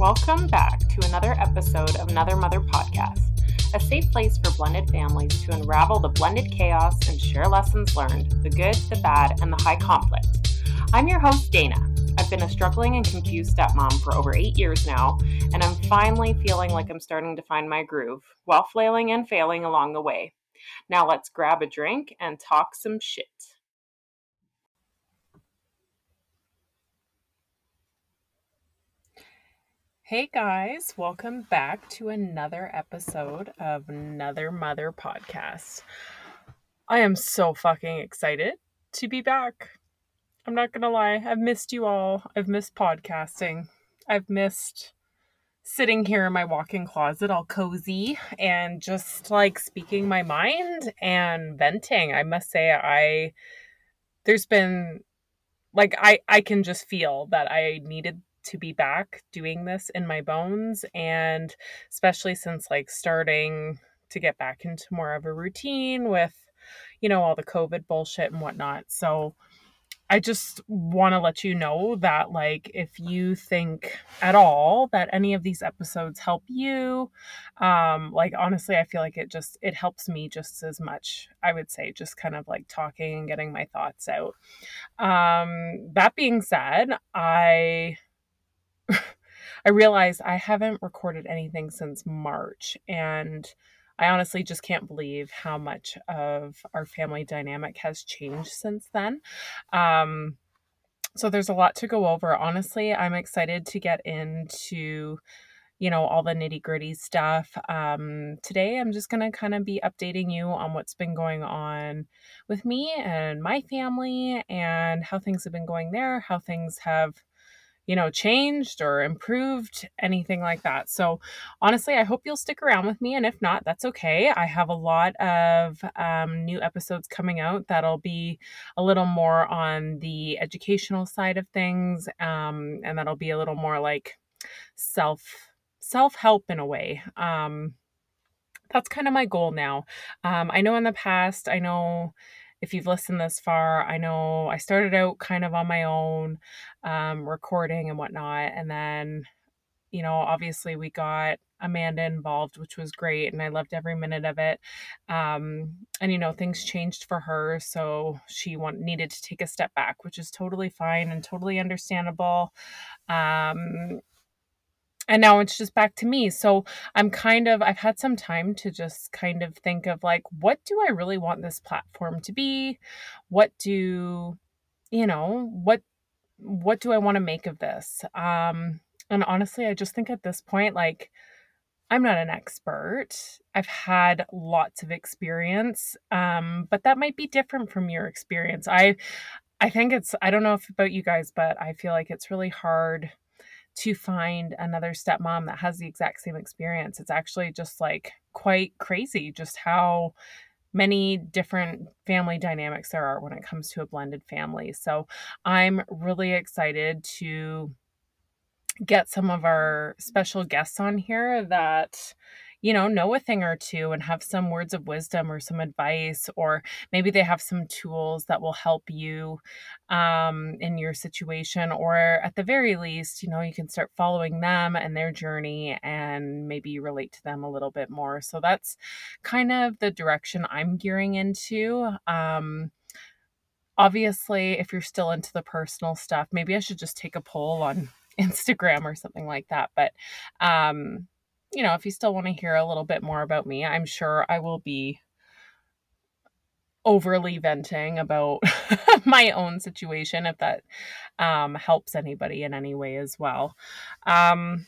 Welcome back to another episode of Another Mother Podcast, a safe place for blended families to unravel the blended chaos and share lessons learned, the good, the bad, and the high conflict. I'm your host, Dana. I've been a struggling and confused stepmom for over eight years now, and I'm finally feeling like I'm starting to find my groove while flailing and failing along the way. Now let's grab a drink and talk some shit. Hey guys, welcome back to another episode of Another Mother podcast. I am so fucking excited to be back. I'm not gonna lie, I've missed you all. I've missed podcasting. I've missed sitting here in my walk-in closet all cozy and just like speaking my mind and venting. I must say I there's been like I I can just feel that I needed to be back doing this in my bones and especially since like starting to get back into more of a routine with you know all the covid bullshit and whatnot. So i just want to let you know that like if you think at all that any of these episodes help you um like honestly i feel like it just it helps me just as much i would say just kind of like talking and getting my thoughts out. Um that being said i I realized I haven't recorded anything since March and I honestly just can't believe how much of our family dynamic has changed since then. Um, so there's a lot to go over. Honestly, I'm excited to get into you know all the nitty gritty stuff um, today i'm just going to kind of be updating you on what's been going on with me and my family and how things have been going there how things have you know, changed or improved, anything like that. So, honestly, I hope you'll stick around with me. And if not, that's okay. I have a lot of um, new episodes coming out that'll be a little more on the educational side of things. Um, and that'll be a little more like self self help in a way. Um, that's kind of my goal now. Um, I know in the past, I know if you've listened this far, I know I started out kind of on my own, um, recording and whatnot. And then, you know, obviously we got Amanda involved, which was great. And I loved every minute of it. Um, and, you know, things changed for her. So she want, needed to take a step back, which is totally fine and totally understandable. Um, and now it's just back to me. So i'm kind of i've had some time to just kind of think of like what do i really want this platform to be? What do you know what what do i want to make of this? Um and honestly i just think at this point like i'm not an expert. I've had lots of experience um but that might be different from your experience. I i think it's i don't know if about you guys but i feel like it's really hard to find another stepmom that has the exact same experience. It's actually just like quite crazy just how many different family dynamics there are when it comes to a blended family. So I'm really excited to get some of our special guests on here that you know, know a thing or two and have some words of wisdom or some advice, or maybe they have some tools that will help you um, in your situation. Or at the very least, you know, you can start following them and their journey and maybe relate to them a little bit more. So that's kind of the direction I'm gearing into. Um, obviously, if you're still into the personal stuff, maybe I should just take a poll on Instagram or something like that. But um, you know, if you still want to hear a little bit more about me, I'm sure I will be overly venting about my own situation if that um, helps anybody in any way as well. Um,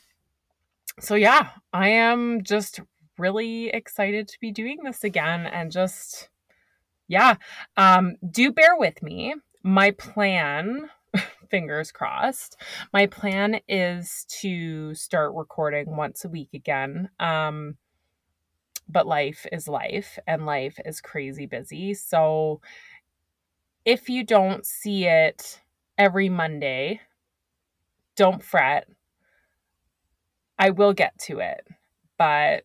so, yeah, I am just really excited to be doing this again and just, yeah, um, do bear with me. My plan fingers crossed. My plan is to start recording once a week again. Um, but life is life and life is crazy busy. So if you don't see it every Monday, don't fret. I will get to it. But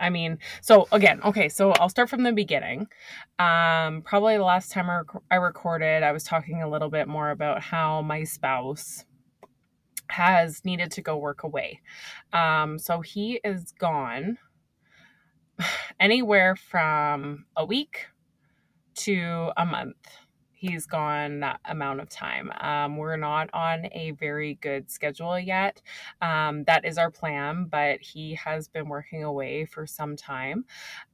I mean, so again, okay, so I'll start from the beginning. Um, probably the last time I, rec- I recorded, I was talking a little bit more about how my spouse has needed to go work away. Um, so he is gone anywhere from a week to a month. He's gone that amount of time. Um, we're not on a very good schedule yet. Um, that is our plan, but he has been working away for some time.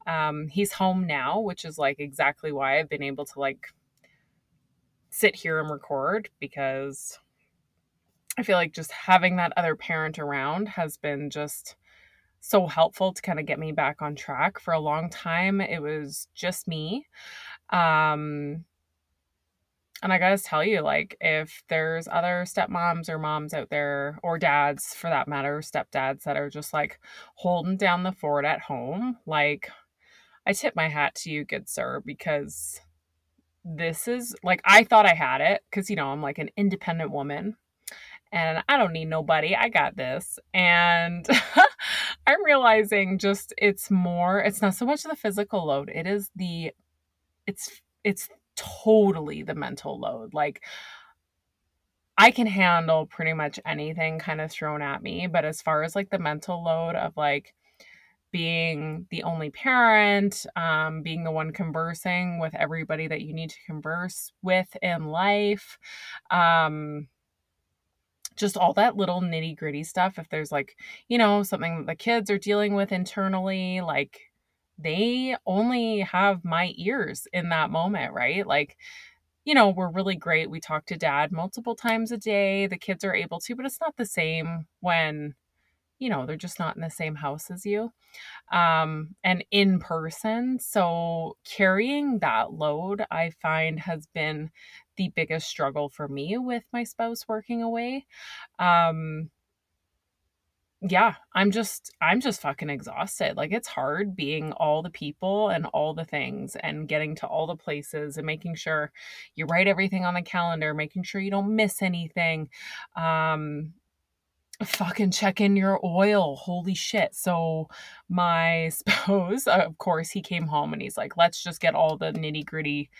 Um, he's home now, which is like exactly why I've been able to like sit here and record because I feel like just having that other parent around has been just so helpful to kind of get me back on track. For a long time, it was just me. Um, and I gotta tell you, like, if there's other stepmoms or moms out there, or dads for that matter, stepdads that are just like holding down the fort at home, like, I tip my hat to you, good sir, because this is like, I thought I had it because, you know, I'm like an independent woman and I don't need nobody. I got this. And I'm realizing just it's more, it's not so much the physical load, it is the, it's, it's totally the mental load. Like, I can handle pretty much anything kind of thrown at me. But as far as like the mental load of like, being the only parent, um, being the one conversing with everybody that you need to converse with in life, um, just all that little nitty gritty stuff. If there's like, you know, something that the kids are dealing with internally, like they only have my ears in that moment, right? Like, you know, we're really great. We talk to dad multiple times a day. The kids are able to, but it's not the same when, you know, they're just not in the same house as you um, and in person. So carrying that load, I find, has been the biggest struggle for me with my spouse working away. Um, yeah, I'm just I'm just fucking exhausted. Like it's hard being all the people and all the things and getting to all the places and making sure you write everything on the calendar, making sure you don't miss anything. Um fucking check in your oil. Holy shit. So my spouse, of course, he came home and he's like, let's just get all the nitty-gritty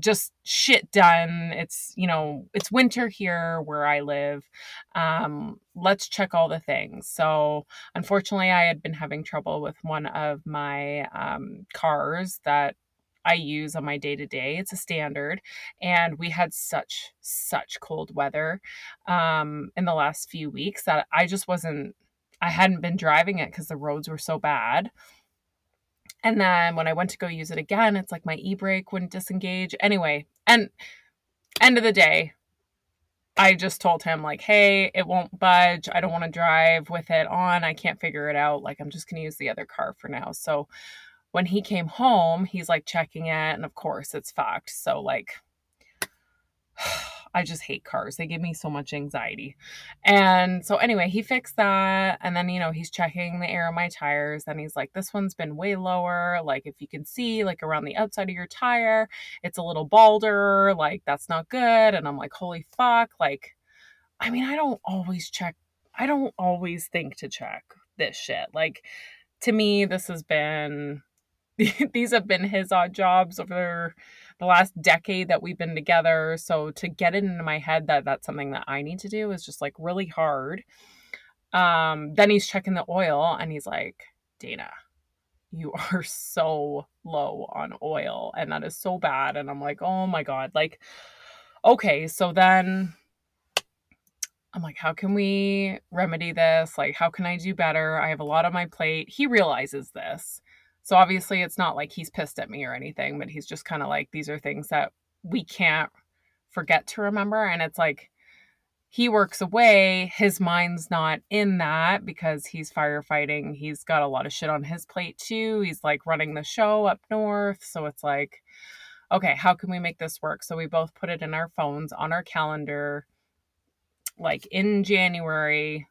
just shit done. It's, you know, it's winter here where I live. Um, let's check all the things. So, unfortunately, I had been having trouble with one of my um, cars that I use on my day to day. It's a standard. And we had such, such cold weather um, in the last few weeks that I just wasn't, I hadn't been driving it because the roads were so bad. And then when I went to go use it again, it's like my e brake wouldn't disengage. Anyway, and end of the day, I just told him, like, hey, it won't budge. I don't want to drive with it on. I can't figure it out. Like, I'm just going to use the other car for now. So when he came home, he's like checking it. And of course, it's fucked. So, like, I just hate cars. They give me so much anxiety. And so anyway, he fixed that and then you know, he's checking the air of my tires and he's like this one's been way lower, like if you can see like around the outside of your tire, it's a little balder, like that's not good and I'm like holy fuck, like I mean, I don't always check I don't always think to check this shit. Like to me this has been these have been his odd jobs over the last decade that we've been together. So to get it into my head that that's something that I need to do is just like really hard. Um, then he's checking the oil and he's like, Dana, you are so low on oil and that is so bad. And I'm like, oh my God. Like, okay. So then I'm like, how can we remedy this? Like, how can I do better? I have a lot on my plate. He realizes this. So obviously it's not like he's pissed at me or anything, but he's just kind of like these are things that we can't forget to remember and it's like he works away, his mind's not in that because he's firefighting. He's got a lot of shit on his plate too. He's like running the show up north, so it's like okay, how can we make this work? So we both put it in our phones on our calendar like in January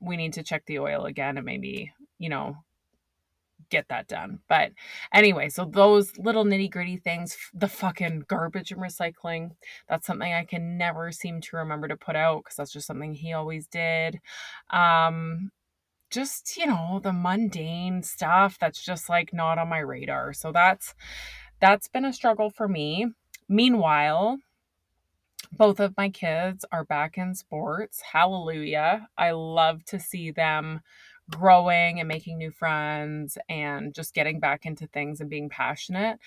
we need to check the oil again and maybe, you know, get that done. But anyway, so those little nitty gritty things, the fucking garbage and recycling, that's something I can never seem to remember to put out because that's just something he always did. Um, just, you know, the mundane stuff that's just like not on my radar. So that's that's been a struggle for me. Meanwhile, both of my kids are back in sports. Hallelujah. I love to see them growing and making new friends and just getting back into things and being passionate.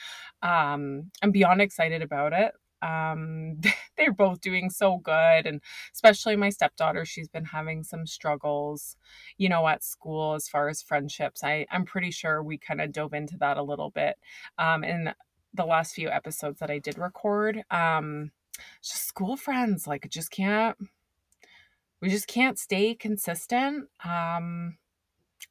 Um, I'm beyond excited about it. Um, they're both doing so good, and especially my stepdaughter, she's been having some struggles, you know, at school as far as friendships. I I'm pretty sure we kind of dove into that a little bit um, in the last few episodes that I did record. Um, just school friends, like just can't we just can't stay consistent. Um,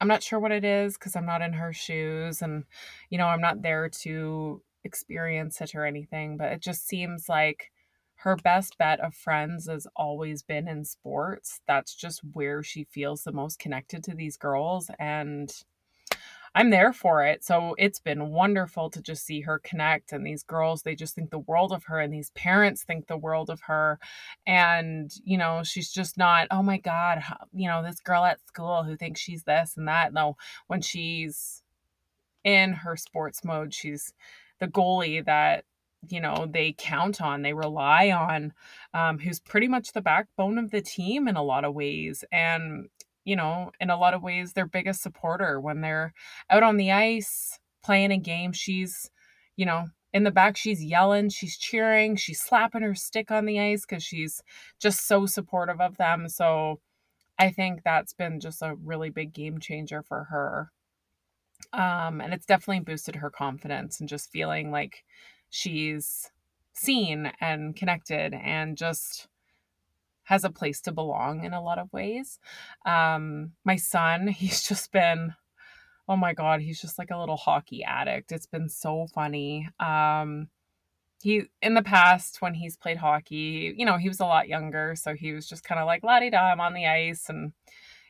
I'm not sure what it is because I'm not in her shoes and, you know, I'm not there to experience it or anything, but it just seems like her best bet of friends has always been in sports. That's just where she feels the most connected to these girls. And I'm there for it. So it's been wonderful to just see her connect. And these girls, they just think the world of her, and these parents think the world of her. And, you know, she's just not, oh my God, you know, this girl at school who thinks she's this and that. No, when she's in her sports mode, she's the goalie that you know they count on they rely on um, who's pretty much the backbone of the team in a lot of ways and you know in a lot of ways their biggest supporter when they're out on the ice playing a game she's you know in the back she's yelling she's cheering she's slapping her stick on the ice because she's just so supportive of them so i think that's been just a really big game changer for her. Um, and it's definitely boosted her confidence and just feeling like she's seen and connected and just has a place to belong in a lot of ways. Um, my son, he's just been, oh my God, he's just like a little hockey addict. It's been so funny. Um, he in the past when he's played hockey, you know, he was a lot younger, so he was just kind of like la di da, I'm on the ice and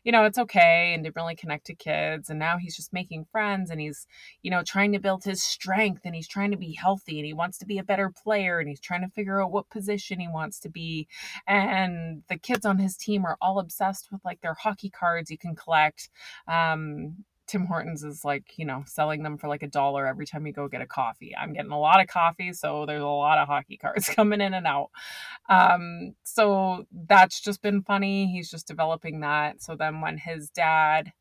you know, it's okay and didn't really connect to kids. And now he's just making friends and he's, you know, trying to build his strength and he's trying to be healthy and he wants to be a better player and he's trying to figure out what position he wants to be. And the kids on his team are all obsessed with like their hockey cards you can collect. Um, Tim Hortons is like, you know, selling them for like a dollar every time you go get a coffee. I'm getting a lot of coffee, so there's a lot of hockey cards coming in and out. Um, so that's just been funny. He's just developing that. So then when his dad,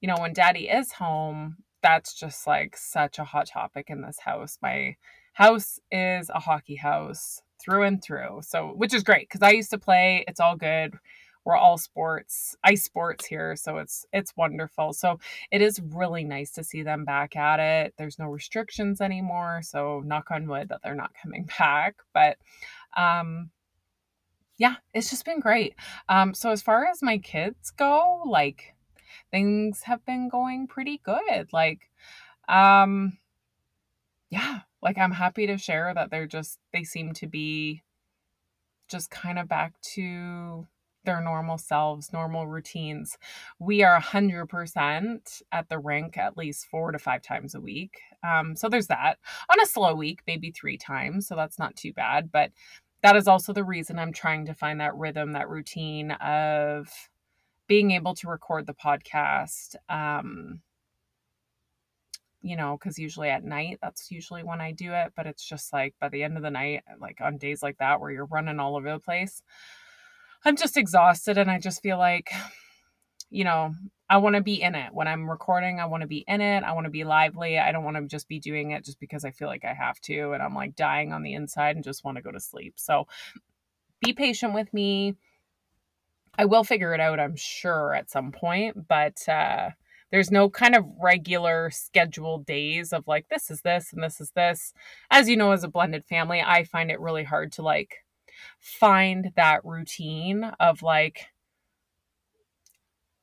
you know, when daddy is home, that's just like such a hot topic in this house. My house is a hockey house through and through. So, which is great because I used to play, it's all good we're all sports ice sports here so it's it's wonderful. So it is really nice to see them back at it. There's no restrictions anymore so knock on wood that they're not coming back but um yeah it's just been great. Um so as far as my kids go like things have been going pretty good like um yeah like i'm happy to share that they're just they seem to be just kind of back to their normal selves, normal routines. We are 100% at the rink at least four to five times a week. Um, so there's that. On a slow week, maybe three times. So that's not too bad. But that is also the reason I'm trying to find that rhythm, that routine of being able to record the podcast. Um, you know, because usually at night, that's usually when I do it. But it's just like by the end of the night, like on days like that where you're running all over the place, I'm just exhausted and I just feel like, you know, I want to be in it. When I'm recording, I want to be in it. I want to be lively. I don't want to just be doing it just because I feel like I have to and I'm like dying on the inside and just want to go to sleep. So be patient with me. I will figure it out, I'm sure, at some point, but uh there's no kind of regular scheduled days of like this is this and this is this. As you know, as a blended family, I find it really hard to like find that routine of like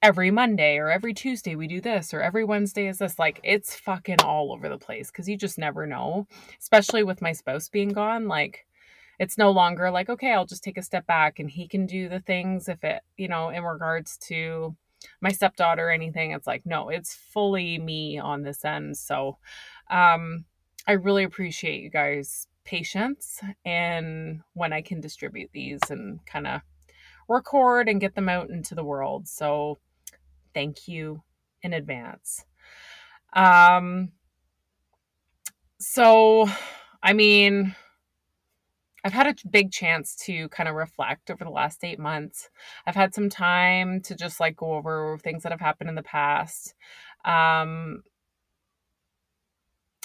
every Monday or every Tuesday we do this or every Wednesday is this. Like it's fucking all over the place because you just never know, especially with my spouse being gone. Like it's no longer like, okay, I'll just take a step back and he can do the things if it, you know, in regards to my stepdaughter or anything. It's like, no, it's fully me on this end. So, um, I really appreciate you guys patience and when I can distribute these and kind of record and get them out into the world. So thank you in advance. Um so I mean I've had a big chance to kind of reflect over the last eight months. I've had some time to just like go over things that have happened in the past. Um,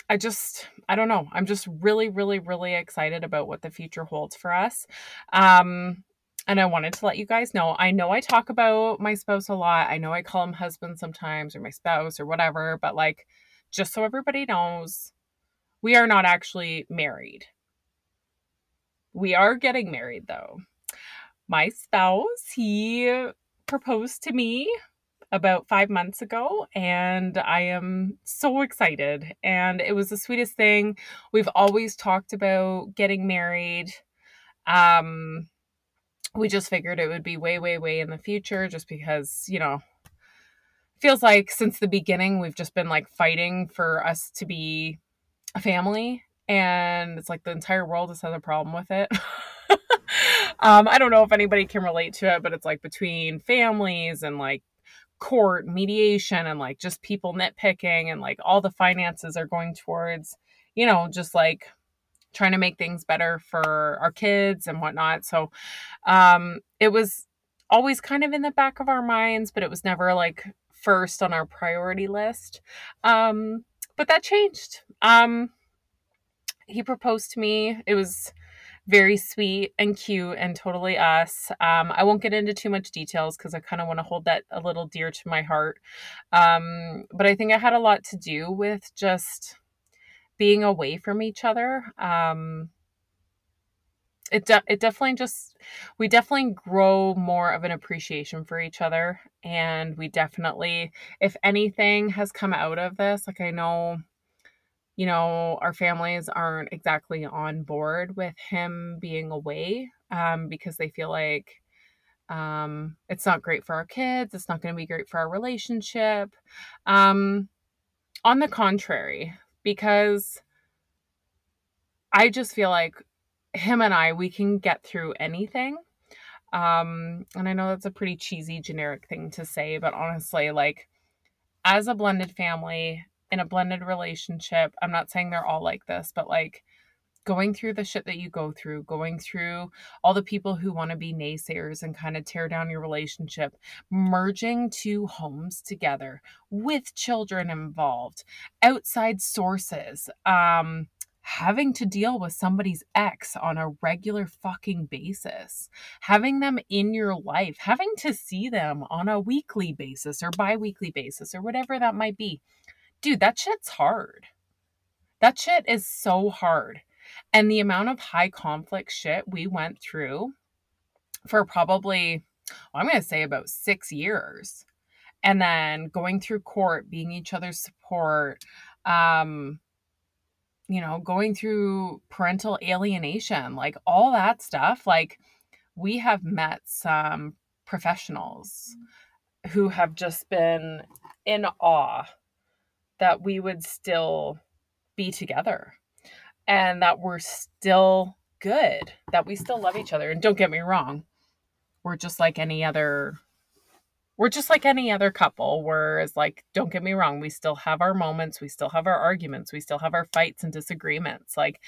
I just, I don't know. I'm just really, really, really excited about what the future holds for us. Um, and I wanted to let you guys know. I know I talk about my spouse a lot. I know I call him husband sometimes or my spouse or whatever, but like, just so everybody knows, we are not actually married. We are getting married though. My spouse, he proposed to me about five months ago, and I am so excited. And it was the sweetest thing. We've always talked about getting married. Um, we just figured it would be way, way, way in the future just because, you know, feels like since the beginning we've just been like fighting for us to be a family and it's like the entire world just has a problem with it. um, I don't know if anybody can relate to it, but it's like between families and like court mediation and like just people nitpicking and like all the finances are going towards, you know, just like trying to make things better for our kids and whatnot. So um, it was always kind of in the back of our minds, but it was never like first on our priority list. Um, but that changed. Um, he proposed to me. It was very sweet and cute and totally us. Um, I won't get into too much details because I kind of want to hold that a little dear to my heart. Um, but I think it had a lot to do with just being away from each other. Um, it de- it definitely just we definitely grow more of an appreciation for each other and we definitely if anything has come out of this like I know you know, our families aren't exactly on board with him being away um, because they feel like um, it's not great for our kids. It's not going to be great for our relationship. Um, on the contrary, because I just feel like him and I, we can get through anything. Um, and I know that's a pretty cheesy, generic thing to say, but honestly, like, as a blended family, in a blended relationship, I'm not saying they're all like this, but like going through the shit that you go through, going through all the people who want to be naysayers and kind of tear down your relationship, merging two homes together with children involved, outside sources, um, having to deal with somebody's ex on a regular fucking basis, having them in your life, having to see them on a weekly basis or bi weekly basis or whatever that might be dude, that shit's hard. That shit is so hard. And the amount of high conflict shit we went through for probably, well, I'm going to say about six years. And then going through court, being each other's support, um, you know, going through parental alienation, like all that stuff. Like, we have met some professionals who have just been in awe that we would still be together and that we're still good, that we still love each other. And don't get me wrong, we're just like any other we're just like any other couple whereas like don't get me wrong we still have our moments we still have our arguments we still have our fights and disagreements like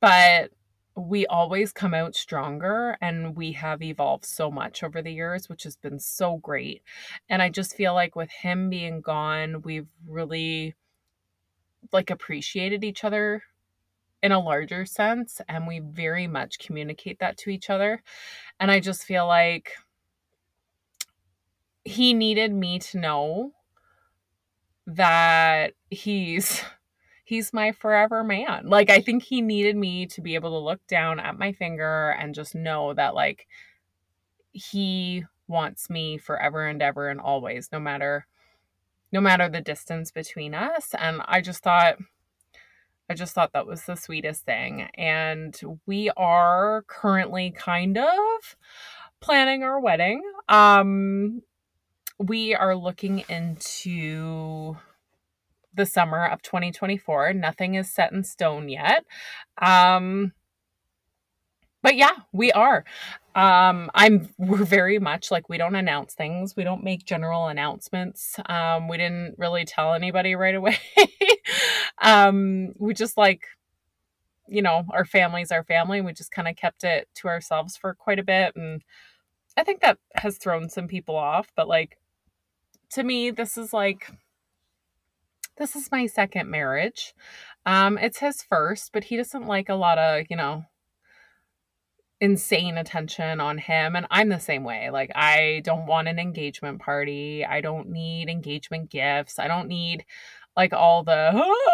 but we always come out stronger and we have evolved so much over the years which has been so great. And i just feel like with him being gone we've really like appreciated each other in a larger sense and we very much communicate that to each other. And i just feel like he needed me to know that he's he's my forever man. Like I think he needed me to be able to look down at my finger and just know that like he wants me forever and ever and always no matter no matter the distance between us and I just thought I just thought that was the sweetest thing and we are currently kind of planning our wedding. Um we are looking into the summer of 2024. Nothing is set in stone yet. Um, but yeah, we are. Um, I'm we're very much like we don't announce things. We don't make general announcements. Um, we didn't really tell anybody right away. um, we just like you know, our family's our family. We just kind of kept it to ourselves for quite a bit. And I think that has thrown some people off. But like, to me, this is like, this is my second marriage. Um, it's his first, but he doesn't like a lot of, you know, insane attention on him and I'm the same way. Like I don't want an engagement party. I don't need engagement gifts. I don't need like all the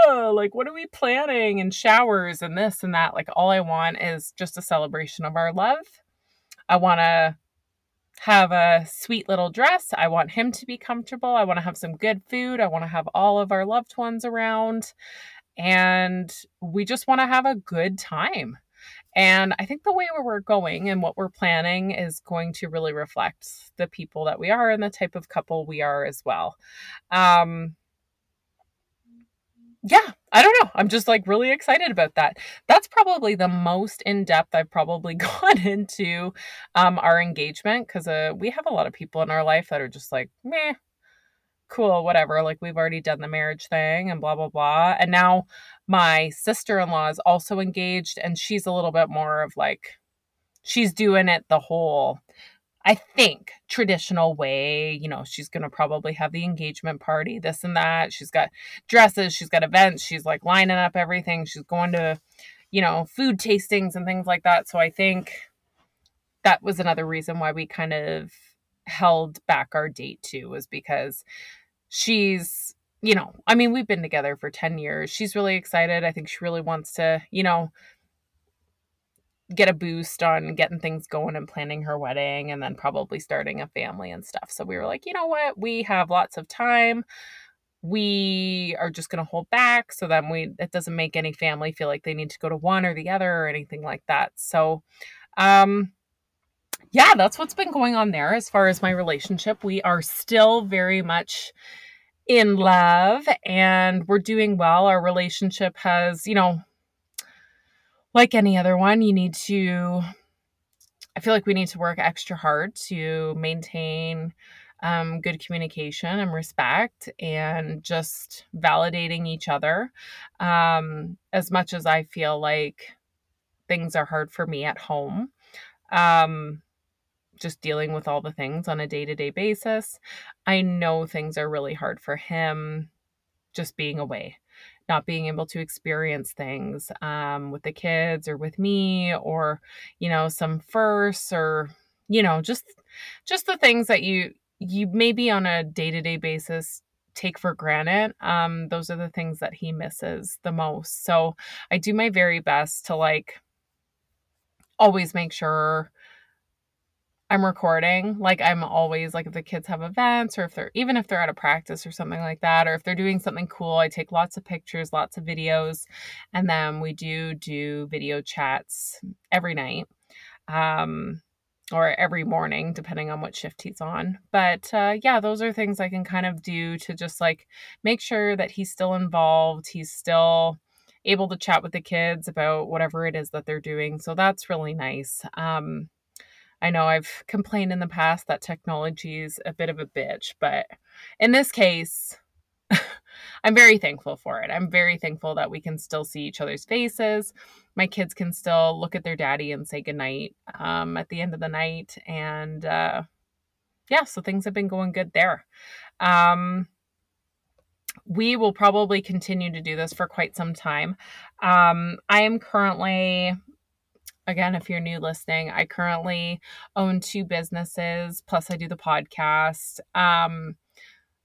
oh, like what are we planning and showers and this and that. Like all I want is just a celebration of our love. I want to have a sweet little dress. I want him to be comfortable. I want to have some good food. I want to have all of our loved ones around and we just want to have a good time. And I think the way where we're going and what we're planning is going to really reflect the people that we are and the type of couple we are as well. Um, yeah, I don't know. I'm just like really excited about that. That's probably the most in depth I've probably gone into um, our engagement because uh, we have a lot of people in our life that are just like, meh, cool, whatever. Like we've already done the marriage thing and blah, blah, blah. And now my sister in law is also engaged and she's a little bit more of like, she's doing it the whole, I think, traditional way. You know, she's going to probably have the engagement party, this and that. She's got dresses, she's got events, she's like lining up everything. She's going to, you know, food tastings and things like that. So I think that was another reason why we kind of held back our date too was because she's you know i mean we've been together for 10 years she's really excited i think she really wants to you know get a boost on getting things going and planning her wedding and then probably starting a family and stuff so we were like you know what we have lots of time we are just going to hold back so then we it doesn't make any family feel like they need to go to one or the other or anything like that so um yeah, that's what's been going on there as far as my relationship. We are still very much in love and we're doing well. Our relationship has, you know, like any other one, you need to, I feel like we need to work extra hard to maintain um, good communication and respect and just validating each other. Um, as much as I feel like things are hard for me at home. Um, just dealing with all the things on a day to day basis. I know things are really hard for him just being away, not being able to experience things um, with the kids or with me or, you know, some firsts or, you know, just just the things that you you maybe on a day to day basis take for granted um those are the things that he misses the most. So i do my very best to like always make sure I'm recording. Like I'm always like if the kids have events or if they're even if they're at a practice or something like that or if they're doing something cool, I take lots of pictures, lots of videos, and then we do do video chats every night. Um or every morning depending on what shift he's on. But uh yeah, those are things I can kind of do to just like make sure that he's still involved, he's still able to chat with the kids about whatever it is that they're doing. So that's really nice. Um I know I've complained in the past that technology is a bit of a bitch, but in this case, I'm very thankful for it. I'm very thankful that we can still see each other's faces. My kids can still look at their daddy and say goodnight um, at the end of the night. And uh, yeah, so things have been going good there. Um, we will probably continue to do this for quite some time. Um, I am currently again, if you're new listening, I currently own two businesses, plus I do the podcast. Um,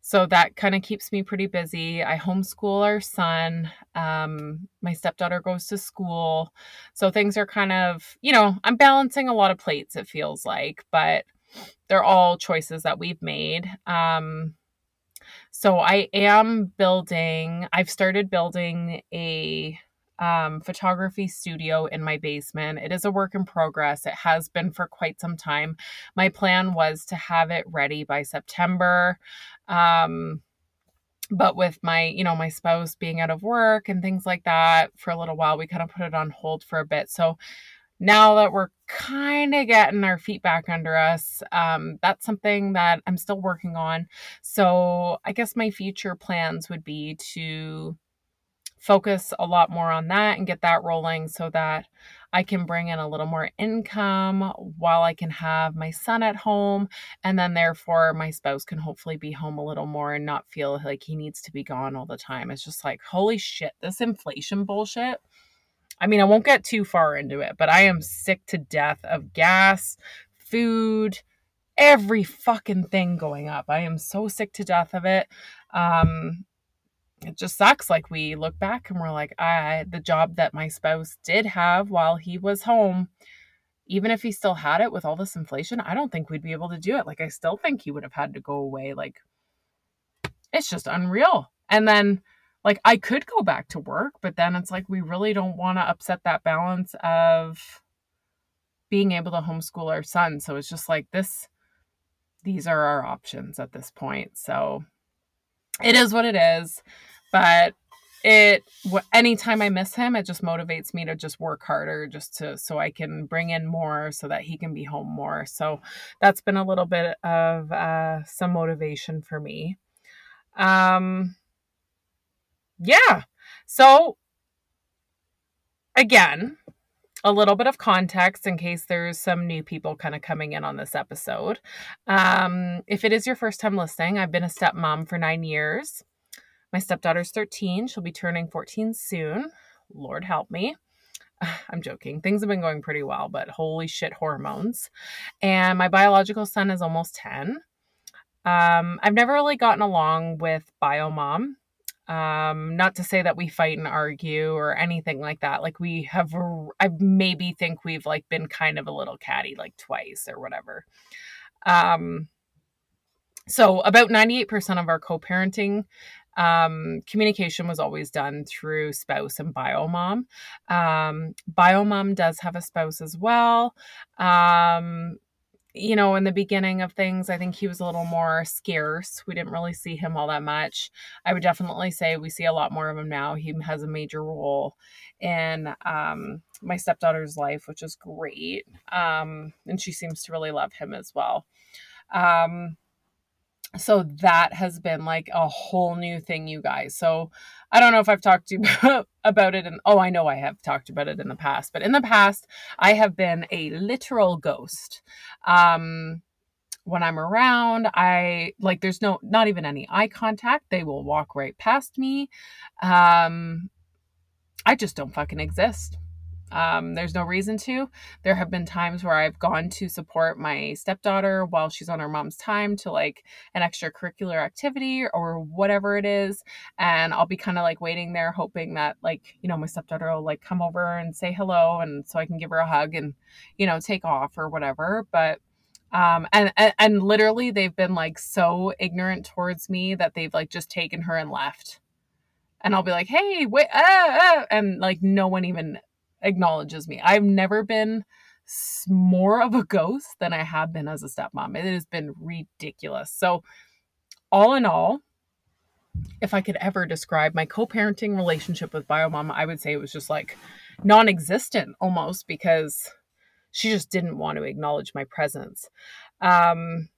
so that kind of keeps me pretty busy. I homeschool our son. Um, my stepdaughter goes to school. So things are kind of, you know, I'm balancing a lot of plates, it feels like, but they're all choices that we've made. Um, so I am building, I've started building a um, photography studio in my basement. It is a work in progress. It has been for quite some time. My plan was to have it ready by September. Um, but with my you know my spouse being out of work and things like that for a little while we kind of put it on hold for a bit so now that we're kind of getting our feet back under us um, that's something that i'm still working on so i guess my future plans would be to focus a lot more on that and get that rolling so that I can bring in a little more income while I can have my son at home. And then, therefore, my spouse can hopefully be home a little more and not feel like he needs to be gone all the time. It's just like, holy shit, this inflation bullshit. I mean, I won't get too far into it, but I am sick to death of gas, food, every fucking thing going up. I am so sick to death of it. Um, it just sucks. Like we look back and we're like, I the job that my spouse did have while he was home, even if he still had it with all this inflation, I don't think we'd be able to do it. Like I still think he would have had to go away. Like it's just unreal. And then like I could go back to work, but then it's like we really don't want to upset that balance of being able to homeschool our son. So it's just like this these are our options at this point. So it is what it is but it anytime i miss him it just motivates me to just work harder just to so i can bring in more so that he can be home more so that's been a little bit of uh some motivation for me um yeah so again a little bit of context in case there's some new people kind of coming in on this episode. Um, if it is your first time listening, I've been a stepmom for nine years. My stepdaughter's 13. She'll be turning 14 soon. Lord help me. I'm joking. Things have been going pretty well, but holy shit, hormones. And my biological son is almost 10. Um, I've never really gotten along with bio mom. Um, not to say that we fight and argue or anything like that. Like we have, I maybe think we've like been kind of a little catty like twice or whatever. Um, so about 98% of our co-parenting um, communication was always done through spouse and biomom. Um, biomom does have a spouse as well. Um, you know, in the beginning of things, I think he was a little more scarce. We didn't really see him all that much. I would definitely say we see a lot more of him now. He has a major role in um, my stepdaughter's life, which is great. Um, and she seems to really love him as well. Um, so that has been like a whole new thing you guys. So i don't know if i've talked to you about it and oh i know i have talked about it in the past but in the past i have been a literal ghost. Um when i'm around i like there's no not even any eye contact. They will walk right past me. Um i just don't fucking exist um, there's no reason to. There have been times where I've gone to support my stepdaughter while she's on her mom's time to like an extracurricular activity or whatever it is. And I'll be kind of like waiting there, hoping that like, you know, my stepdaughter will like come over and say hello. And so I can give her a hug and, you know, take off or whatever. But um and, and and literally they've been like so ignorant towards me that they've like just taken her and left and I'll be like, "Hey, wait," uh, uh, and like no one even acknowledges me. I've never been more of a ghost than I have been as a stepmom. It has been ridiculous. So, all in all, if I could ever describe my co parenting relationship with Biomom, I would say it was just like non existent almost because she just didn't want to acknowledge my presence. Um,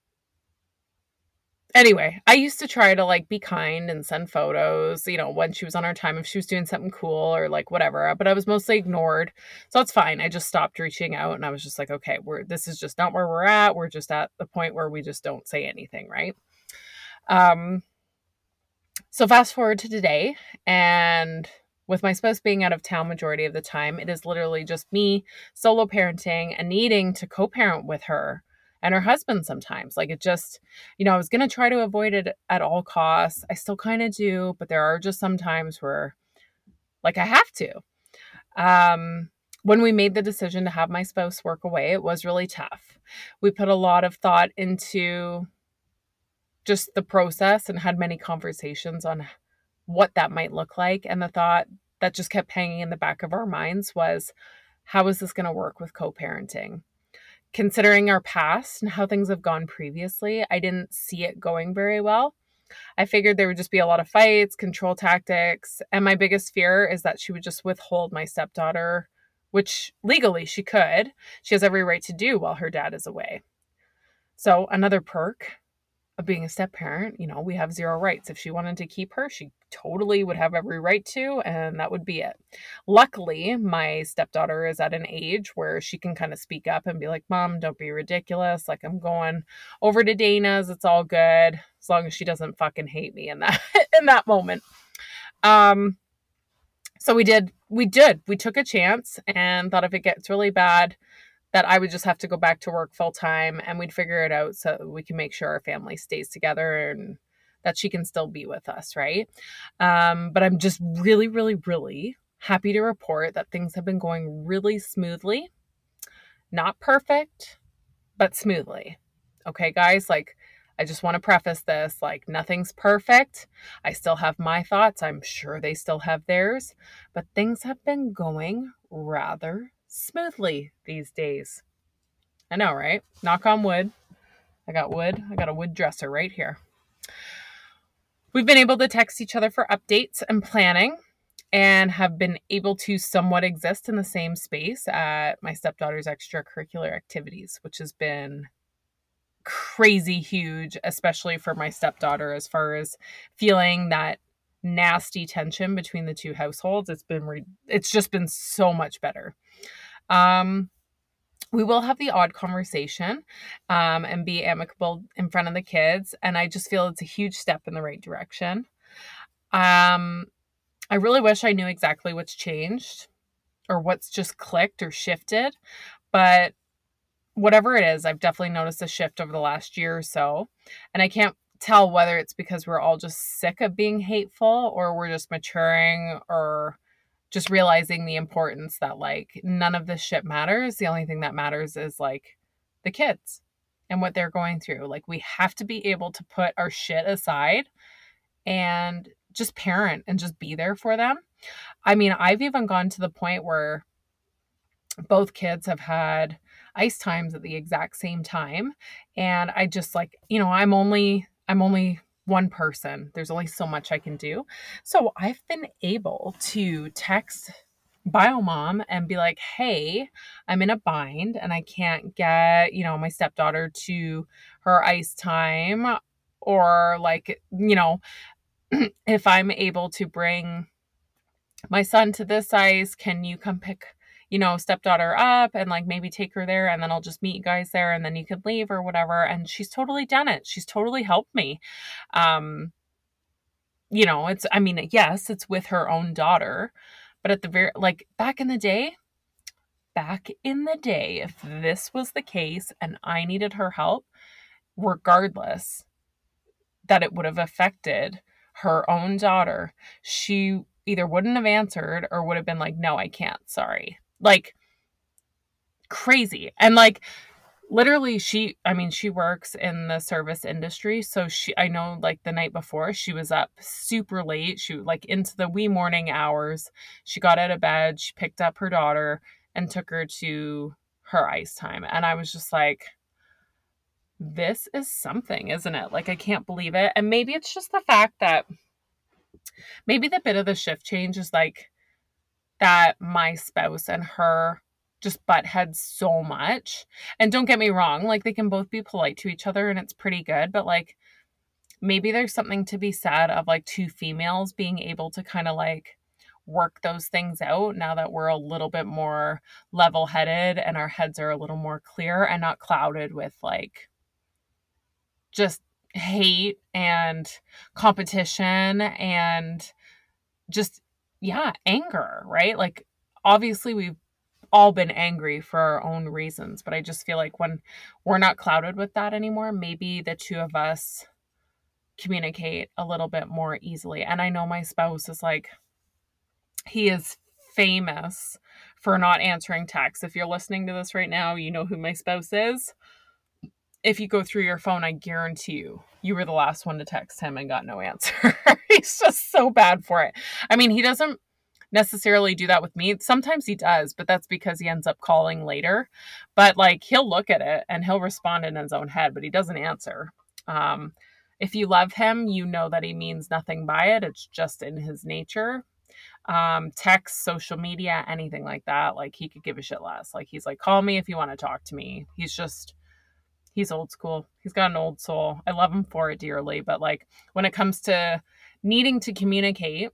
anyway, I used to try to like be kind and send photos, you know, when she was on her time, if she was doing something cool or like whatever, but I was mostly ignored. So it's fine. I just stopped reaching out and I was just like, okay, we're this is just not where we're at. We're just at the point where we just don't say anything, right? Um so fast forward to today and with my spouse being out of town majority of the time, it is literally just me solo parenting and needing to co-parent with her and her husband sometimes. Like it just, you know, I was going to try to avoid it at all costs. I still kind of do, but there are just some times where like I have to. Um when we made the decision to have my spouse work away, it was really tough. We put a lot of thought into just the process and had many conversations on what that might look like. And the thought that just kept hanging in the back of our minds was how is this going to work with co parenting? Considering our past and how things have gone previously, I didn't see it going very well. I figured there would just be a lot of fights, control tactics, and my biggest fear is that she would just withhold my stepdaughter, which legally she could. She has every right to do while her dad is away. So, another perk of being a step parent, you know, we have zero rights. If she wanted to keep her, she totally would have every right to, and that would be it. Luckily, my stepdaughter is at an age where she can kind of speak up and be like, Mom, don't be ridiculous. Like, I'm going over to Dana's. It's all good. As long as she doesn't fucking hate me in that in that moment. Um so we did we did. We took a chance and thought if it gets really bad, that I would just have to go back to work full time and we'd figure it out so we can make sure our family stays together and that she can still be with us, right? Um, but I'm just really, really, really happy to report that things have been going really smoothly. Not perfect, but smoothly. Okay, guys, like I just want to preface this like nothing's perfect. I still have my thoughts. I'm sure they still have theirs, but things have been going rather smoothly these days. I know, right? Knock on wood. I got wood. I got a wood dresser right here. We've been able to text each other for updates and planning and have been able to somewhat exist in the same space at my stepdaughter's extracurricular activities, which has been crazy huge, especially for my stepdaughter, as far as feeling that nasty tension between the two households. It's been, re- it's just been so much better. Um, we will have the odd conversation um, and be amicable in front of the kids. And I just feel it's a huge step in the right direction. Um, I really wish I knew exactly what's changed or what's just clicked or shifted. But whatever it is, I've definitely noticed a shift over the last year or so. And I can't tell whether it's because we're all just sick of being hateful or we're just maturing or just realizing the importance that like none of this shit matters. The only thing that matters is like the kids and what they're going through. Like we have to be able to put our shit aside and just parent and just be there for them. I mean, I've even gone to the point where both kids have had ice times at the exact same time and I just like, you know, I'm only I'm only one person. There's only so much I can do. So I've been able to text biomom and be like, hey, I'm in a bind and I can't get, you know, my stepdaughter to her ice time. Or like, you know, if I'm able to bring my son to this ice, can you come pick you know, stepdaughter up and like maybe take her there and then I'll just meet you guys there and then you could leave or whatever. And she's totally done it. She's totally helped me. Um, you know, it's, I mean, yes, it's with her own daughter, but at the very, like back in the day, back in the day, if this was the case and I needed her help, regardless that it would have affected her own daughter, she either wouldn't have answered or would have been like, no, I can't, sorry like crazy. And like literally she I mean she works in the service industry, so she I know like the night before she was up super late, she like into the wee morning hours. She got out of bed, she picked up her daughter and took her to her ice time. And I was just like this is something, isn't it? Like I can't believe it. And maybe it's just the fact that maybe the bit of the shift change is like that my spouse and her just butt heads so much. And don't get me wrong, like they can both be polite to each other and it's pretty good, but like maybe there's something to be said of like two females being able to kind of like work those things out now that we're a little bit more level headed and our heads are a little more clear and not clouded with like just hate and competition and just yeah, anger, right? Like obviously we've all been angry for our own reasons, but I just feel like when we're not clouded with that anymore, maybe the two of us communicate a little bit more easily. And I know my spouse is like he is famous for not answering texts. If you're listening to this right now, you know who my spouse is. If you go through your phone, I guarantee you, you were the last one to text him and got no answer. he's just so bad for it. I mean, he doesn't necessarily do that with me. Sometimes he does, but that's because he ends up calling later. But like he'll look at it and he'll respond in his own head, but he doesn't answer. Um, if you love him, you know that he means nothing by it. It's just in his nature. Um, text, social media, anything like that. Like he could give a shit less. Like he's like, call me if you want to talk to me. He's just he's old school. He's got an old soul. I love him for it dearly, but like when it comes to needing to communicate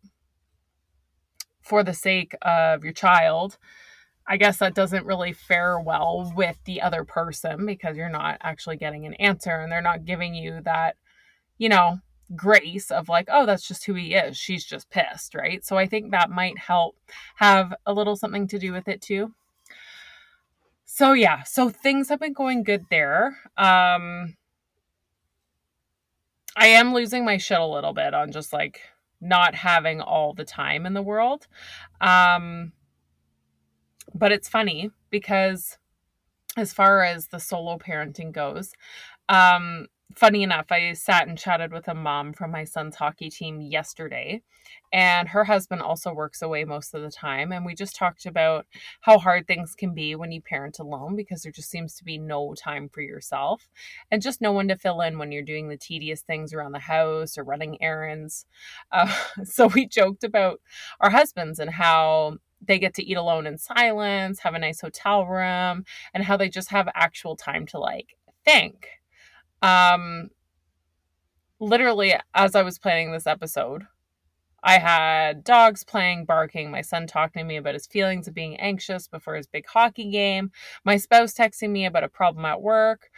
for the sake of your child, I guess that doesn't really fare well with the other person because you're not actually getting an answer and they're not giving you that, you know, grace of like, oh, that's just who he is. She's just pissed, right? So I think that might help have a little something to do with it too. So yeah, so things have been going good there. Um I am losing my shit a little bit on just like not having all the time in the world. Um but it's funny because as far as the solo parenting goes, um funny enough, I sat and chatted with a mom from my son's hockey team yesterday, and her husband also works away most of the time. And we just talked about how hard things can be when you parent alone because there just seems to be no time for yourself and just no one to fill in when you're doing the tedious things around the house or running errands. Uh, so we joked about our husbands and how they get to eat alone in silence, have a nice hotel room, and how they just have actual time to like think um, literally, as I was planning this episode, I had dogs playing, barking, my son talking to me about his feelings of being anxious before his big hockey game, my spouse texting me about a problem at work.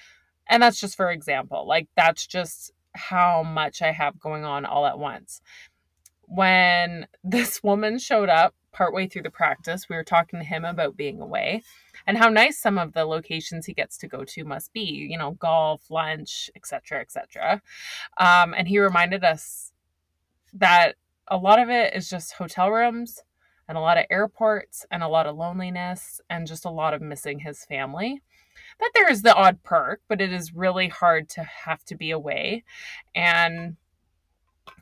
And that's just for example. Like, that's just how much I have going on all at once. When this woman showed up partway through the practice, we were talking to him about being away and how nice some of the locations he gets to go to must be, you know, golf, lunch, etc., etc. Um, and he reminded us that a lot of it is just hotel rooms and a lot of airports and a lot of loneliness and just a lot of missing his family. That there is the odd perk, but it is really hard to have to be away. And,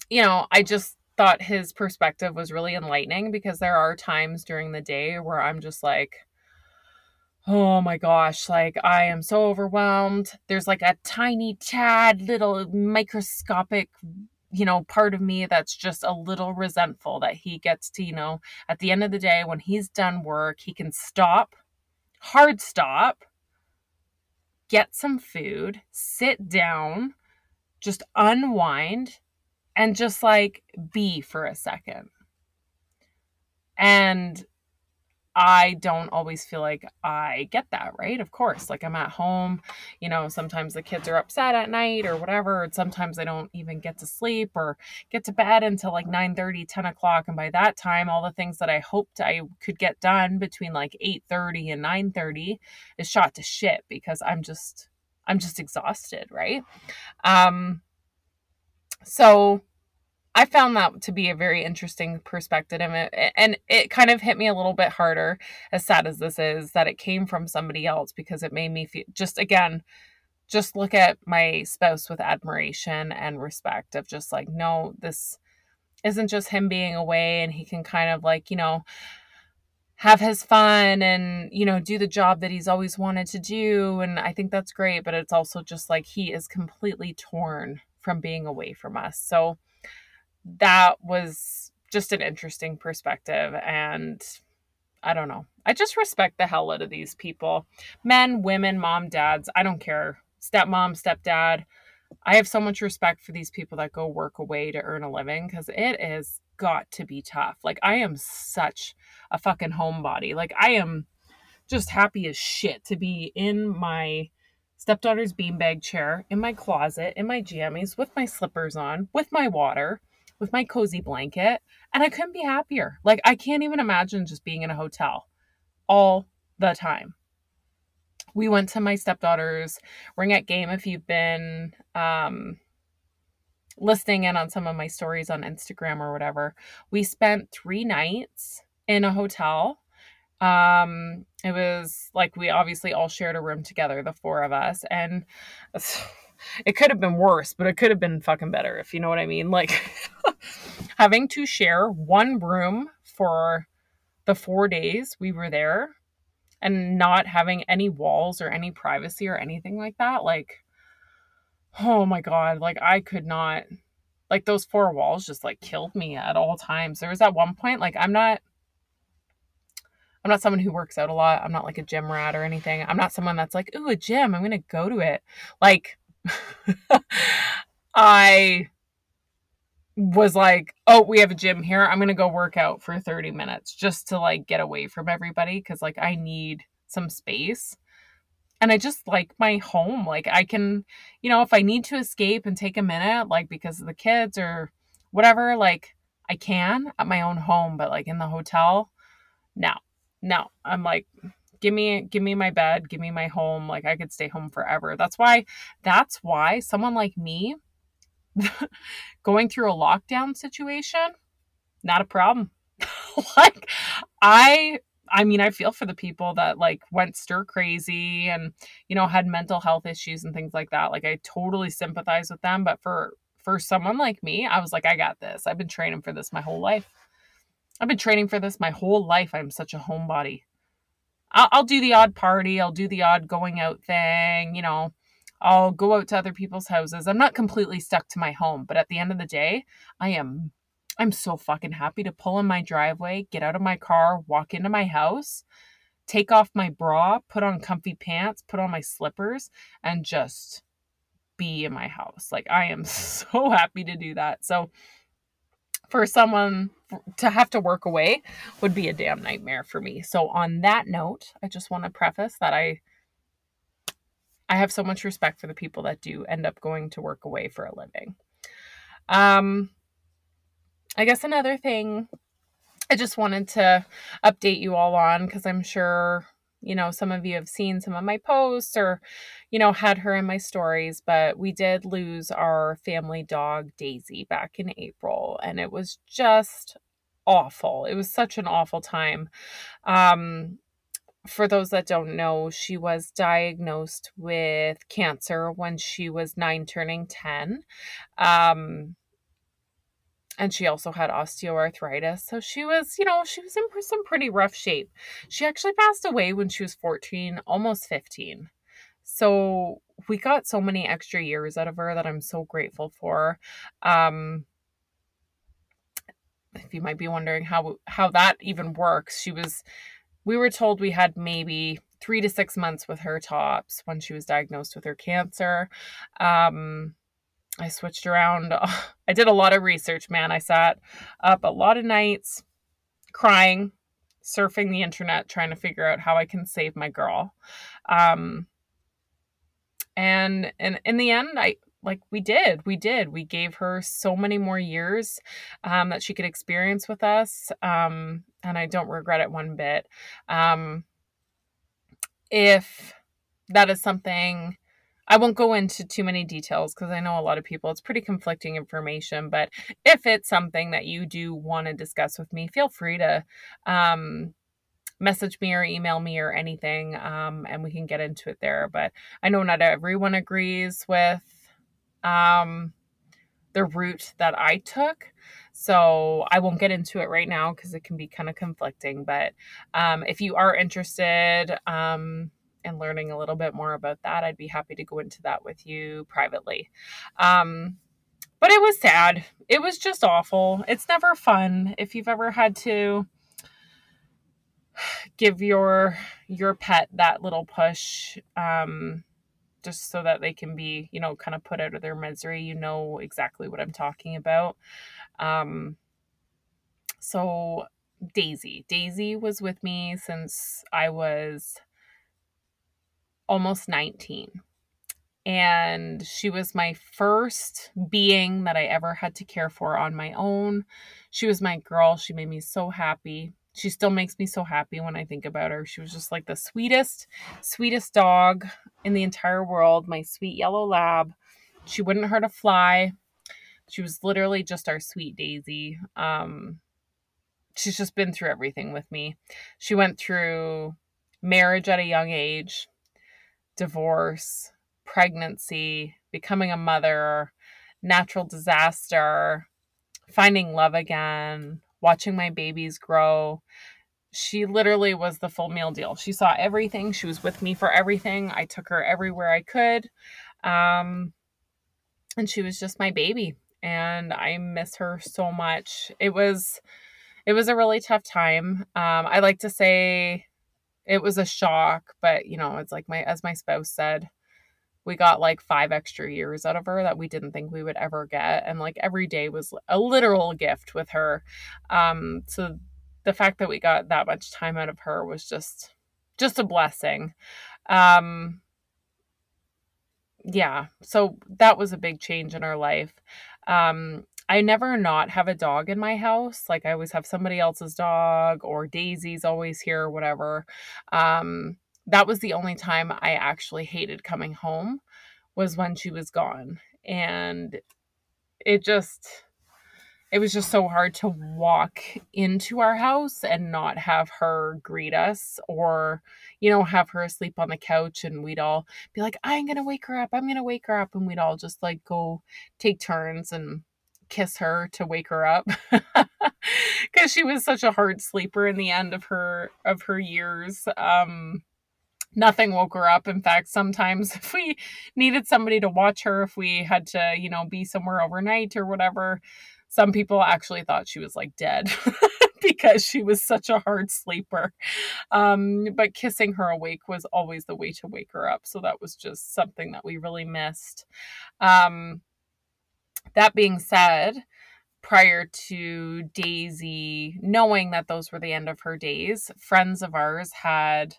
you know, I just thought his perspective was really enlightening because there are times during the day where I'm just like, oh my gosh, like I am so overwhelmed. There's like a tiny tad little microscopic, you know, part of me that's just a little resentful that he gets to, you know, at the end of the day when he's done work, he can stop, hard stop, get some food, sit down, just unwind and just like be for a second. And I don't always feel like I get that, right? Of course, like I'm at home, you know, sometimes the kids are upset at night or whatever, and sometimes I don't even get to sleep or get to bed until like 9 30, 10 o'clock. And by that time, all the things that I hoped I could get done between like 8 30 and 9 30 is shot to shit because I'm just I'm just exhausted, right? Um so I found that to be a very interesting perspective and it, and it kind of hit me a little bit harder as sad as this is that it came from somebody else because it made me feel just again just look at my spouse with admiration and respect of just like no this isn't just him being away and he can kind of like you know have his fun and you know do the job that he's always wanted to do and I think that's great but it's also just like he is completely torn from being away from us so that was just an interesting perspective and I don't know. I just respect the hell out of these people. Men, women, mom, dads, I don't care. Stepmom, stepdad. I have so much respect for these people that go work away to earn a living because it is got to be tough. Like I am such a fucking homebody. Like I am just happy as shit to be in my stepdaughter's beanbag chair, in my closet, in my jammies, with my slippers on, with my water, with my cozy blanket, and I couldn't be happier. Like, I can't even imagine just being in a hotel all the time. We went to my stepdaughter's ringette game if you've been um, listening in on some of my stories on Instagram or whatever. We spent three nights in a hotel. Um, it was like we obviously all shared a room together, the four of us, and it could have been worse, but it could have been fucking better, if you know what I mean. Like having to share one room for the four days we were there and not having any walls or any privacy or anything like that. Like, oh my God, like I could not, like those four walls just like killed me at all times. There was at one point, like, I'm not I'm not someone who works out a lot. I'm not like a gym rat or anything. I'm not someone that's like, ooh, a gym. I'm going to go to it. Like, I was like, oh, we have a gym here. I'm going to go work out for 30 minutes just to like get away from everybody because like I need some space. And I just like my home. Like I can, you know, if I need to escape and take a minute, like because of the kids or whatever, like I can at my own home, but like in the hotel, no, no. I'm like, give me give me my bed, give me my home. Like I could stay home forever. That's why that's why someone like me going through a lockdown situation, not a problem. like I I mean, I feel for the people that like went stir crazy and you know had mental health issues and things like that. Like I totally sympathize with them, but for for someone like me, I was like I got this. I've been training for this my whole life. I've been training for this my whole life. I'm such a homebody. I'll, I'll do the odd party, I'll do the odd going out thing, you know, I'll go out to other people's houses. I'm not completely stuck to my home, but at the end of the day, I am I'm so fucking happy to pull in my driveway, get out of my car, walk into my house, take off my bra, put on comfy pants, put on my slippers and just be in my house. Like I am so happy to do that. So for someone to have to work away would be a damn nightmare for me. So on that note, I just want to preface that I I have so much respect for the people that do end up going to work away for a living. Um I guess another thing I just wanted to update you all on because I'm sure you know, some of you have seen some of my posts or, you know, had her in my stories, but we did lose our family dog, Daisy, back in April. And it was just awful. It was such an awful time. Um, for those that don't know, she was diagnosed with cancer when she was nine, turning 10. Um, and she also had osteoarthritis. So she was, you know, she was in some pretty rough shape. She actually passed away when she was 14, almost 15. So we got so many extra years out of her that I'm so grateful for. Um if you might be wondering how how that even works, she was we were told we had maybe 3 to 6 months with her tops when she was diagnosed with her cancer. Um I switched around. I did a lot of research, man. I sat up a lot of nights crying, surfing the internet, trying to figure out how I can save my girl. Um, and and in the end, I like we did, we did. We gave her so many more years um, that she could experience with us, um, and I don't regret it one bit. Um, if that is something I won't go into too many details because I know a lot of people, it's pretty conflicting information. But if it's something that you do want to discuss with me, feel free to um, message me or email me or anything um, and we can get into it there. But I know not everyone agrees with um, the route that I took. So I won't get into it right now because it can be kind of conflicting. But um, if you are interested, um, and learning a little bit more about that, I'd be happy to go into that with you privately. Um, but it was sad. It was just awful. It's never fun if you've ever had to give your your pet that little push um just so that they can be, you know, kind of put out of their misery. You know exactly what I'm talking about. Um so Daisy. Daisy was with me since I was almost 19. And she was my first being that I ever had to care for on my own. She was my girl. She made me so happy. She still makes me so happy when I think about her. She was just like the sweetest, sweetest dog in the entire world. My sweet yellow lab. She wouldn't hurt a fly. She was literally just our sweet Daisy. Um, she's just been through everything with me. She went through marriage at a young age divorce, pregnancy, becoming a mother, natural disaster, finding love again, watching my babies grow. She literally was the full meal deal. She saw everything. She was with me for everything. I took her everywhere I could. Um, and she was just my baby. And I miss her so much. It was it was a really tough time. Um, I like to say it was a shock, but you know, it's like my as my spouse said, we got like five extra years out of her that we didn't think we would ever get and like every day was a literal gift with her. Um so the fact that we got that much time out of her was just just a blessing. Um yeah so that was a big change in our life. Um I never not have a dog in my house. Like I always have somebody else's dog or Daisy's always here or whatever. Um, that was the only time I actually hated coming home was when she was gone. And it just it was just so hard to walk into our house and not have her greet us or you know have her asleep on the couch and we'd all be like i'm gonna wake her up i'm gonna wake her up and we'd all just like go take turns and kiss her to wake her up. Because she was such a hard sleeper in the end of her of her years. Um nothing woke her up. In fact sometimes if we needed somebody to watch her if we had to you know be somewhere overnight or whatever some people actually thought she was like dead because she was such a hard sleeper. Um but kissing her awake was always the way to wake her up. So that was just something that we really missed. Um that being said, prior to Daisy knowing that those were the end of her days, friends of ours had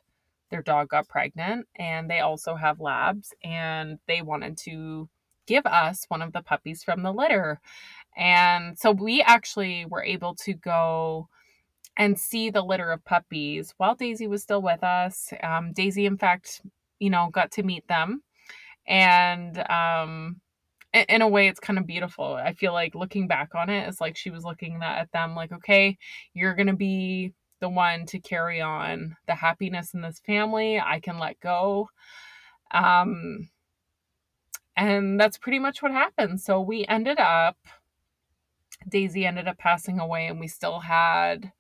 their dog got pregnant and they also have labs and they wanted to give us one of the puppies from the litter. And so we actually were able to go and see the litter of puppies while Daisy was still with us. Um, Daisy, in fact, you know, got to meet them. And um, in a way it's kind of beautiful. I feel like looking back on it it's like she was looking at them like okay you're gonna be the one to carry on the happiness in this family. I can let go. Um and that's pretty much what happened. So we ended up daisy ended up passing away and we still had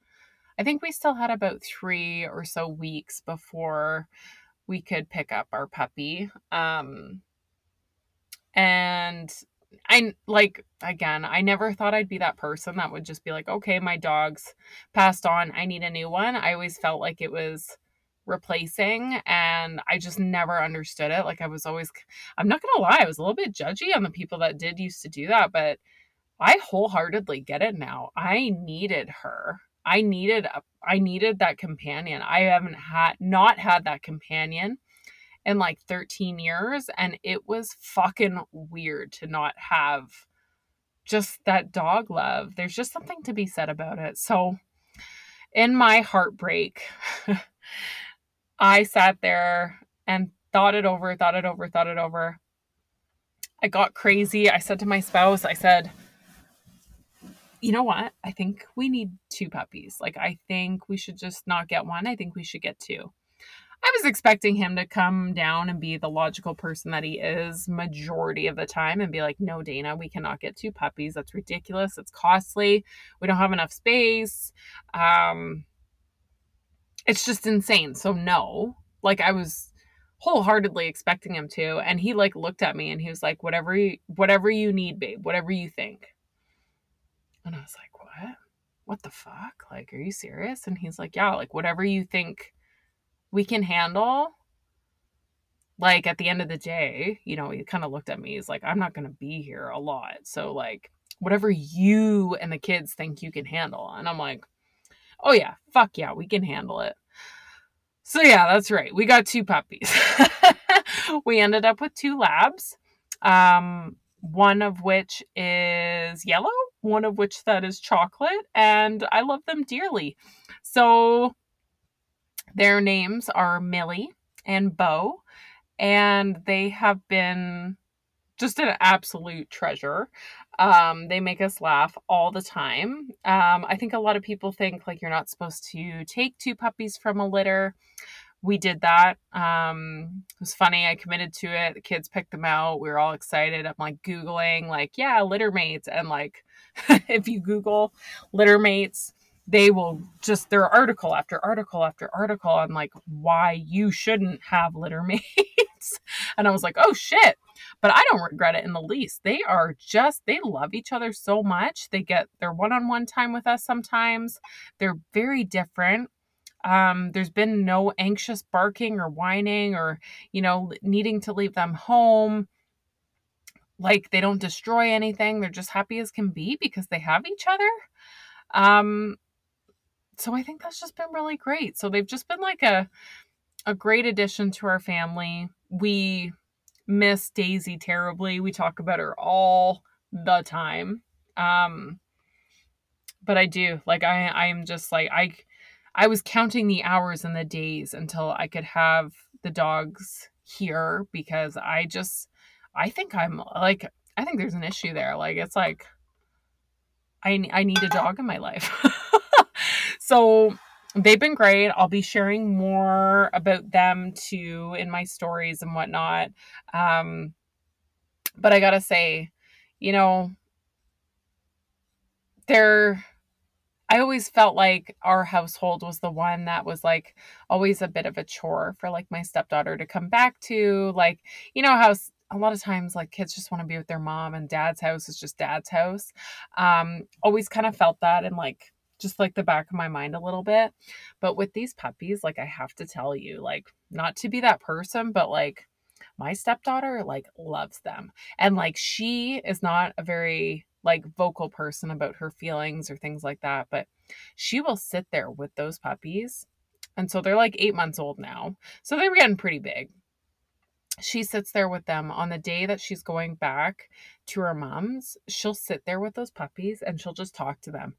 i think we still had about three or so weeks before we could pick up our puppy. Um and I like again, I never thought I'd be that person that would just be like, okay, my dog's passed on. I need a new one. I always felt like it was replacing and I just never understood it. Like I was always I'm not going to lie, I was a little bit judgy on the people that did used to do that, but I wholeheartedly get it now. I needed her. I needed a, I needed that companion. I haven't had not had that companion in like 13 years and it was fucking weird to not have just that dog love. There's just something to be said about it. So in my heartbreak, I sat there and thought it over, thought it over, thought it over. I got crazy. I said to my spouse, I said, you know what? I think we need two puppies. Like, I think we should just not get one. I think we should get two. I was expecting him to come down and be the logical person that he is majority of the time and be like, no, Dana, we cannot get two puppies. That's ridiculous. It's costly. We don't have enough space. Um, it's just insane. So, no, like I was wholeheartedly expecting him to. And he like looked at me and he was like, whatever you, whatever you need, babe, whatever you think. And I was like, what? What the fuck? Like, are you serious? And he's like, yeah, like whatever you think we can handle like at the end of the day you know he kind of looked at me he's like i'm not going to be here a lot. So like whatever you and the kids think you can handle and i'm like oh yeah fuck yeah we can handle it. So yeah that's right we got two puppies. We ended up with two labs um one of which is yellow one of which that is chocolate and i love them dearly. So their names are Millie and Bo, and they have been just an absolute treasure. Um, they make us laugh all the time. Um, I think a lot of people think like you're not supposed to take two puppies from a litter. We did that. Um, it was funny. I committed to it. The kids picked them out. We were all excited. I'm like Googling, like, yeah, litter mates. And like, if you Google litter mates, they will just there are article after article after article on like why you shouldn't have litter mates and i was like oh shit but I don't regret it in the least. They are just, they love each other so much. They get their one on one time with us sometimes. They're very different. Um, there's been no anxious barking or whining or, you know, needing to leave them home. Like they don't destroy anything. They're just happy as can be because they have each other. Um, so I think that's just been really great. So they've just been like a a great addition to our family. We miss Daisy terribly. We talk about her all the time. Um but I do. Like I I'm just like I I was counting the hours and the days until I could have the dogs here because I just I think I'm like I think there's an issue there. Like it's like I I need a dog in my life. so they've been great. I'll be sharing more about them too in my stories and whatnot. Um, but I gotta say, you know, they're I always felt like our household was the one that was like always a bit of a chore for like my stepdaughter to come back to. Like, you know how a lot of times like kids just want to be with their mom and dad's house is just dad's house. Um, always kind of felt that and like just like the back of my mind a little bit. But with these puppies, like I have to tell you, like not to be that person, but like my stepdaughter like loves them. And like she is not a very like vocal person about her feelings or things like that, but she will sit there with those puppies. And so they're like 8 months old now. So they were getting pretty big she sits there with them on the day that she's going back to her mom's she'll sit there with those puppies and she'll just talk to them.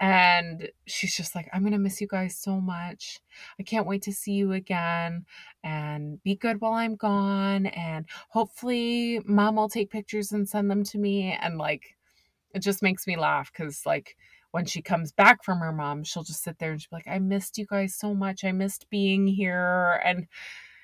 And she's just like i'm gonna miss you guys so much. I can't wait to see you again. And be good while i'm gone. And hopefully mom will take pictures and send them to me. And like it just makes me laugh because like when she comes back from her mom she'll just sit there and she'll be like i missed you guys so much. I missed being here. And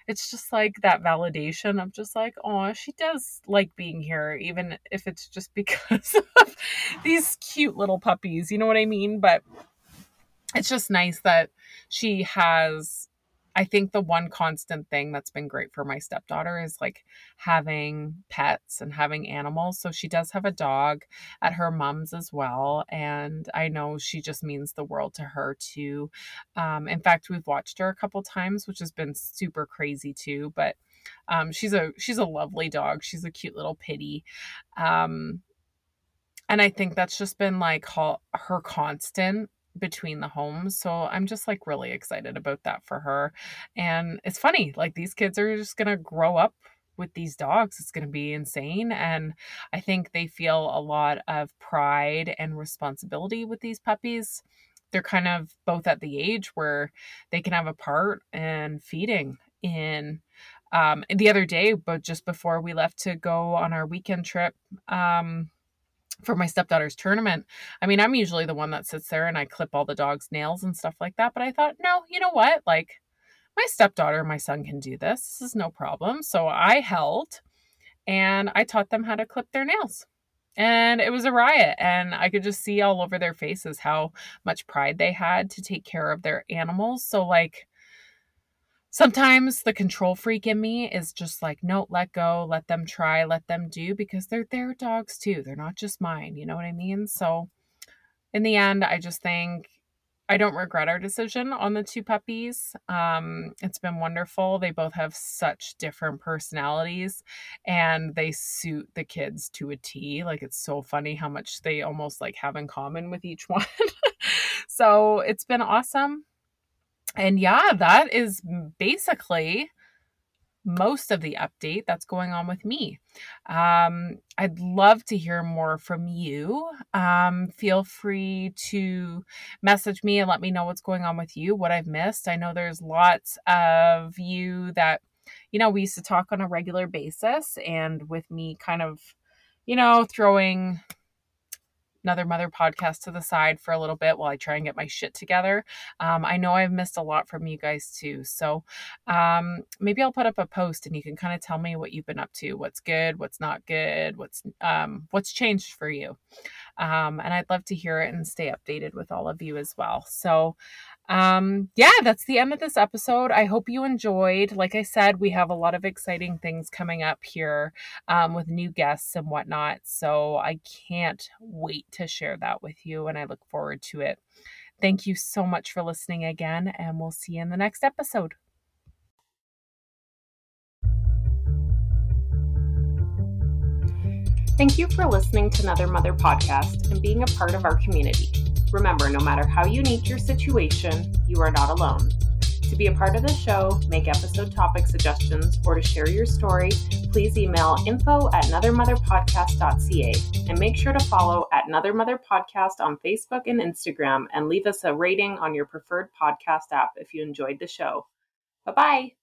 it's just like that validation of just like, oh, she does like being here, even if it's just because of these cute little puppies. You know what I mean? But it's just nice that she has I think the one constant thing that's been great for my stepdaughter is like having pets and having animals. So she does have a dog at her mom's as well. And I know she just means the world to her too. Um, in fact, we've watched her a couple times, which has been super crazy too. But um, she's a she's a lovely dog. She's a cute little pitty. Um, and I think that's just been like her, her constant between the homes. So I'm just like really excited about that for her. And it's funny, like these kids are just going to grow up with these dogs. It's going to be insane. And I think they feel a lot of pride and responsibility with these puppies. They're kind of both at the age where they can have a part in feeding in um the other day but just before we left to go on our weekend trip um for my stepdaughter's tournament. I mean, I'm usually the one that sits there and I clip all the dog's nails and stuff like that. But I thought, no, you know what? Like, my stepdaughter my son can do this. This is no problem. So I held and I taught them how to clip their nails. And it was a riot. And I could just see all over their faces how much pride they had to take care of their animals. So, like, sometimes the control freak in me is just like, no, let go, let them try, let them do, because they're their dogs too. They're not just mine. You know what I mean? So in the end, I just think I don't regret our decision on the two puppies. Um, it's been wonderful. They both have such different personalities and they suit the kids to a T. Like it's so funny how much they almost like have in common with each one. so it's been awesome and yeah, that is basically most of the update that's going on with me. Um, I'd love to hear more from you. Um, feel free to message me and let me know what's going on with you, what I've missed. I know there's lots of you that, you know, we used to talk on a regular basis, and with me kind of, you know, throwing another mother podcast to the side for a little bit while I try and get my shit together. Um, I know I've missed a lot from you guys too. So um, maybe I'll put up a post and you can kind of tell me what you've been up to, what's good, what's not good, what's um, what's changed for you. Um, and I'd love to hear it and stay updated with all of you as well. So um, yeah, that's the end of this episode. I hope you enjoyed. Like I said, we have a lot of exciting things coming up here um, with new guests and whatnot. So I can't wait to share that with you, and I look forward to it. Thank you so much for listening again, and we'll see you in the next episode. Thank you for listening to Another Mother podcast and being a part of our community. Remember, no matter how unique your situation, you are not alone. To be a part of the show, make episode topic suggestions, or to share your story, please email info at anothermotherpodcast.ca and make sure to follow at Another Mother Podcast on Facebook and Instagram and leave us a rating on your preferred podcast app if you enjoyed the show. Bye bye.